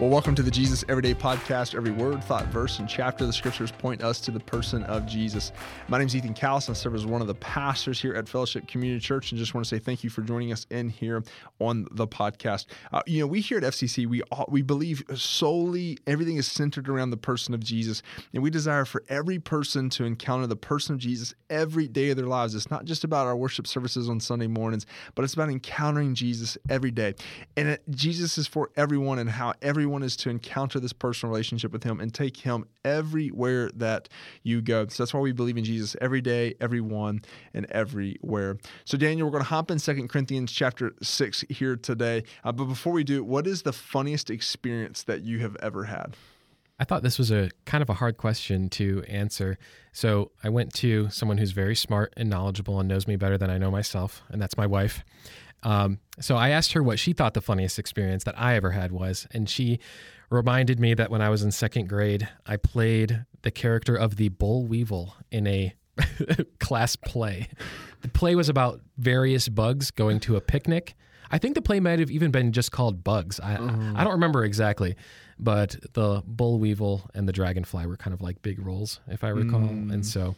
Well, welcome to the Jesus Everyday Podcast. Every word, thought, verse, and chapter of the scriptures point us to the person of Jesus. My name is Ethan Callis. I serve as one of the pastors here at Fellowship Community Church, and just want to say thank you for joining us in here on the podcast. Uh, you know, we here at FCC, we we believe solely everything is centered around the person of Jesus, and we desire for every person to encounter the person of Jesus every day of their lives. It's not just about our worship services on Sunday mornings, but it's about encountering Jesus every day. And it, Jesus is for everyone, and how everyone everyone is to encounter this personal relationship with Him and take Him everywhere that you go. So that's why we believe in Jesus every day, everyone, and everywhere. So, Daniel, we're going to hop in Second Corinthians chapter 6 here today. Uh, but before we do, what is the funniest experience that you have ever had? I thought this was a kind of a hard question to answer. So I went to someone who's very smart and knowledgeable and knows me better than I know myself, and that's my wife. Um, so I asked her what she thought the funniest experience that I ever had was, and she reminded me that when I was in second grade, I played the character of the Boll Weevil in a class play. The play was about various bugs going to a picnic. I think the play might have even been just called Bugs. I, mm. I don't remember exactly, but the Boll Weevil and the Dragonfly were kind of like big roles, if I recall. Mm. And so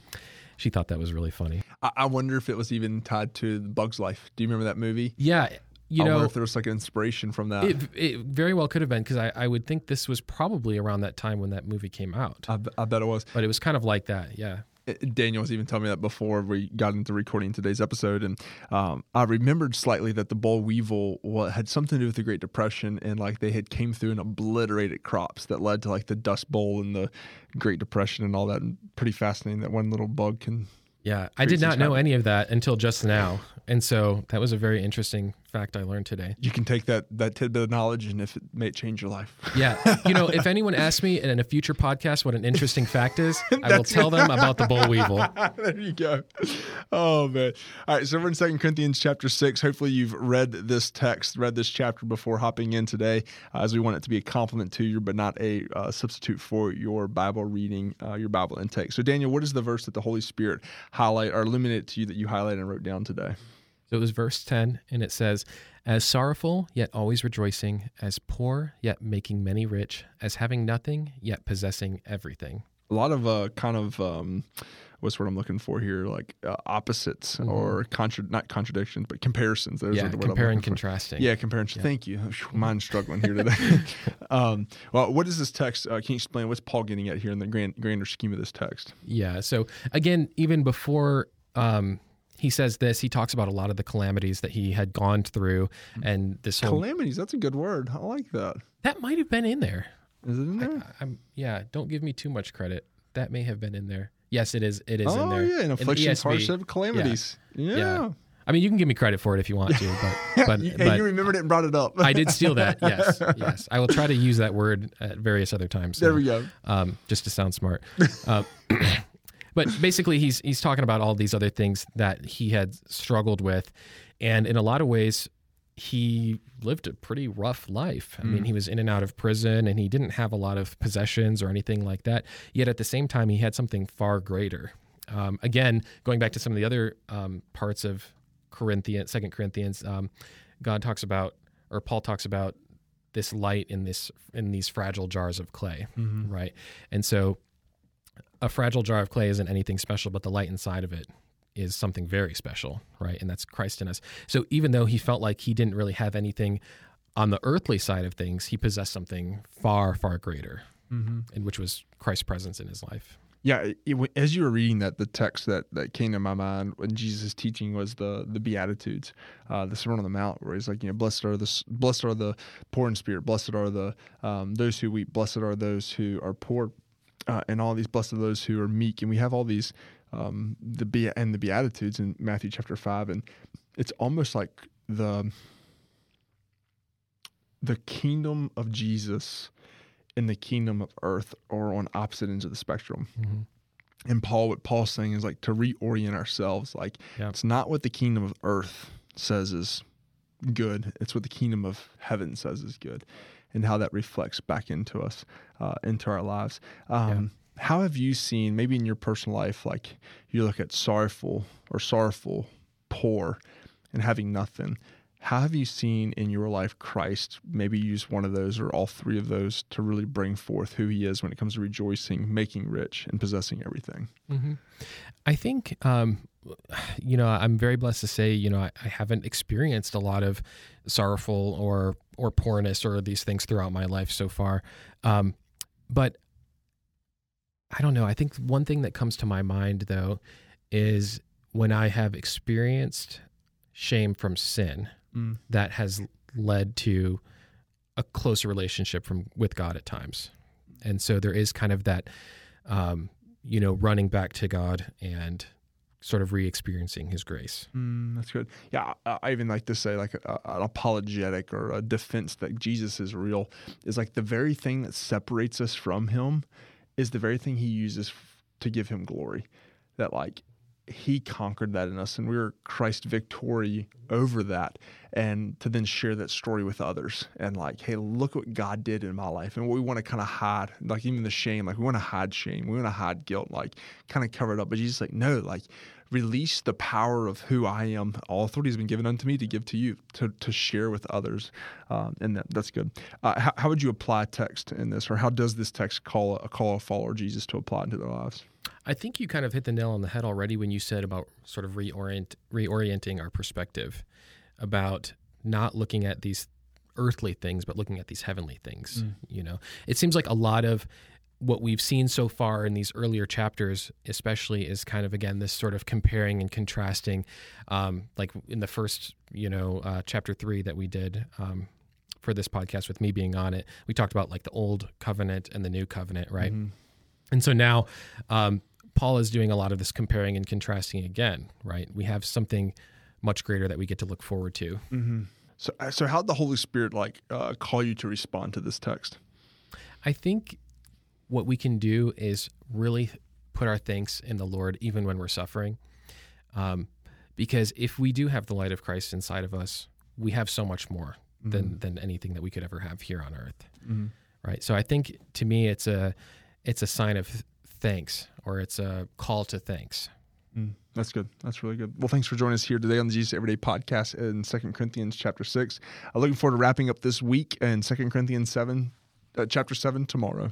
she thought that was really funny. I, I wonder if it was even tied to Bug's Life. Do you remember that movie? Yeah. You I know, if there was like an inspiration from that. It, it very well could have been because I, I would think this was probably around that time when that movie came out. I, I bet it was. But it was kind of like that, yeah. Daniel was even telling me that before we got into recording today's episode, and um, I remembered slightly that the boll weevil had something to do with the Great Depression, and like they had came through and obliterated crops that led to like the Dust Bowl and the Great Depression and all that. And pretty fascinating that one little bug can yeah, I did not know any of that until just now, and so that was a very interesting fact I learned today. You can take that that tidbit of knowledge, and if it may change your life. Yeah, you know, if anyone asks me in a future podcast what an interesting fact is, I will tell them about the boll weevil. there you go. Oh man! All right, so we're in Second Corinthians chapter six. Hopefully, you've read this text, read this chapter before hopping in today, uh, as we want it to be a complement to you, but not a uh, substitute for your Bible reading, uh, your Bible intake. So, Daniel, what is the verse that the Holy Spirit highlight or illuminate to you that you highlighted and wrote down today? So it was verse 10, and it says, As sorrowful, yet always rejoicing, as poor, yet making many rich, as having nothing, yet possessing everything. A lot of uh, kind of, um, what's what I'm looking for here, like uh, opposites mm-hmm. or contra- not contradictions, but comparisons. Those yeah, are the comparing, contrasting. Yeah, comparing. Yeah. Thank you. Mine's struggling here today. um, well, what is this text? Uh, can you explain what's Paul getting at here in the grand, grander scheme of this text? Yeah. So again, even before um, he says this. He talks about a lot of the calamities that he had gone through, and this whole calamities. That's a good word. I like that. That might have been in there. Is it in there? I, yeah. Don't give me too much credit. That may have been in there. Yes, it is. It is oh, in there. yeah, in afflictions, hardship, calamities. Yeah. yeah. yeah. I mean, you can give me credit for it if you want to, but but, and but you remembered it and brought it up. I did steal that. Yes, yes. I will try to use that word at various other times. So, there we go. Um, just to sound smart. Uh, but basically, he's he's talking about all these other things that he had struggled with, and in a lot of ways, he lived a pretty rough life. I mm. mean, he was in and out of prison, and he didn't have a lot of possessions or anything like that. Yet at the same time, he had something far greater. Um, again, going back to some of the other um, parts of Corinthians, Second Corinthians, um, God talks about, or Paul talks about this light in this in these fragile jars of clay, mm-hmm. right? And so a fragile jar of clay isn't anything special, but the light inside of it is something very special, right? And that's Christ in us. So even though he felt like he didn't really have anything on the earthly side of things, he possessed something far, far greater, mm-hmm. and which was Christ's presence in his life. Yeah, it, as you were reading that, the text that, that came to my mind when Jesus' teaching was the the Beatitudes, uh, the Sermon on the Mount, where he's like, you know, blessed are the blessed are the poor in spirit, blessed are the um, those who weep, blessed are those who are poor uh, and all these blessed are those who are meek, and we have all these um, the be and the beatitudes in Matthew chapter five, and it's almost like the the kingdom of Jesus and the kingdom of earth are on opposite ends of the spectrum. Mm-hmm. And Paul, what Paul's saying is like to reorient ourselves. Like Yeah. it's not what the kingdom of earth says is good. It's what the kingdom of heaven says is good, and how that reflects back into us, uh, into our lives. Um, How have you seen, maybe in your personal life, like you look at sorrowful or sorrowful, poor, and having nothing? How have you seen in your life Christ maybe use one of those or all three of those to really bring forth who he is when it comes to rejoicing, making rich, and possessing everything? I think, um, you know, I'm very blessed to say, you know, I, I haven't experienced a lot of sorrowful or or poorness or these things throughout my life so far. Um, but I don't know. I think one thing that comes to my mind though is when I have experienced shame from sin Mm. that has led to a closer relationship from with God at times. And so there is kind of that um, you know, running back to God and sort of re-experiencing his grace. Mm, that's good. Yeah, I, I even like to say like a, an apologetic or a defense that Jesus is real is like the very thing that separates us from him is the very thing he uses to give him glory. That like he conquered that in us and we were Christ victory over that and to then share that story with others and like hey look what God did in my life and what we want to kind of hide like even the shame like we want to hide shame we want to hide guilt like kind of cover it up but Jesus like no like release the power of who I am. All authority has been given unto me to give to you to, to share with others. Um, and that, that's good. Uh, how, how would you apply text in this or how does this text call a, call a follower of Jesus to apply into their lives? I think you kind of hit the nail on the head already when you said about sort of reorient reorienting our perspective about not looking at these earthly things but looking at these heavenly things you know? It seems like a lot of what we've seen so far in these earlier chapters especially is kind of again this sort of comparing and contrasting um, like in the first you know uh, chapter three that we did um, for this podcast with me being on it we talked about like the old covenant and the new covenant right and so now um, Paul is doing a lot of this comparing and contrasting again, right? We have something much greater that we get to look forward to. so so how did the Holy Spirit like uh, call you to respond to this text I think what we can do is really put our thanks in the Lord even when we're suffering. Um, because if we do have the light of Christ inside of us, we have so much more than, than anything that we could ever have here on earth. Right. So I think to me, it's a, it's a sign of thanks or it's a call to thanks. Mm, that's good. That's really good. Well, thanks for joining us here today on the Jesus Everyday Podcast in Second Corinthians chapter six. I'm looking forward to wrapping up this week in Second Corinthians seven, uh, chapter seven tomorrow.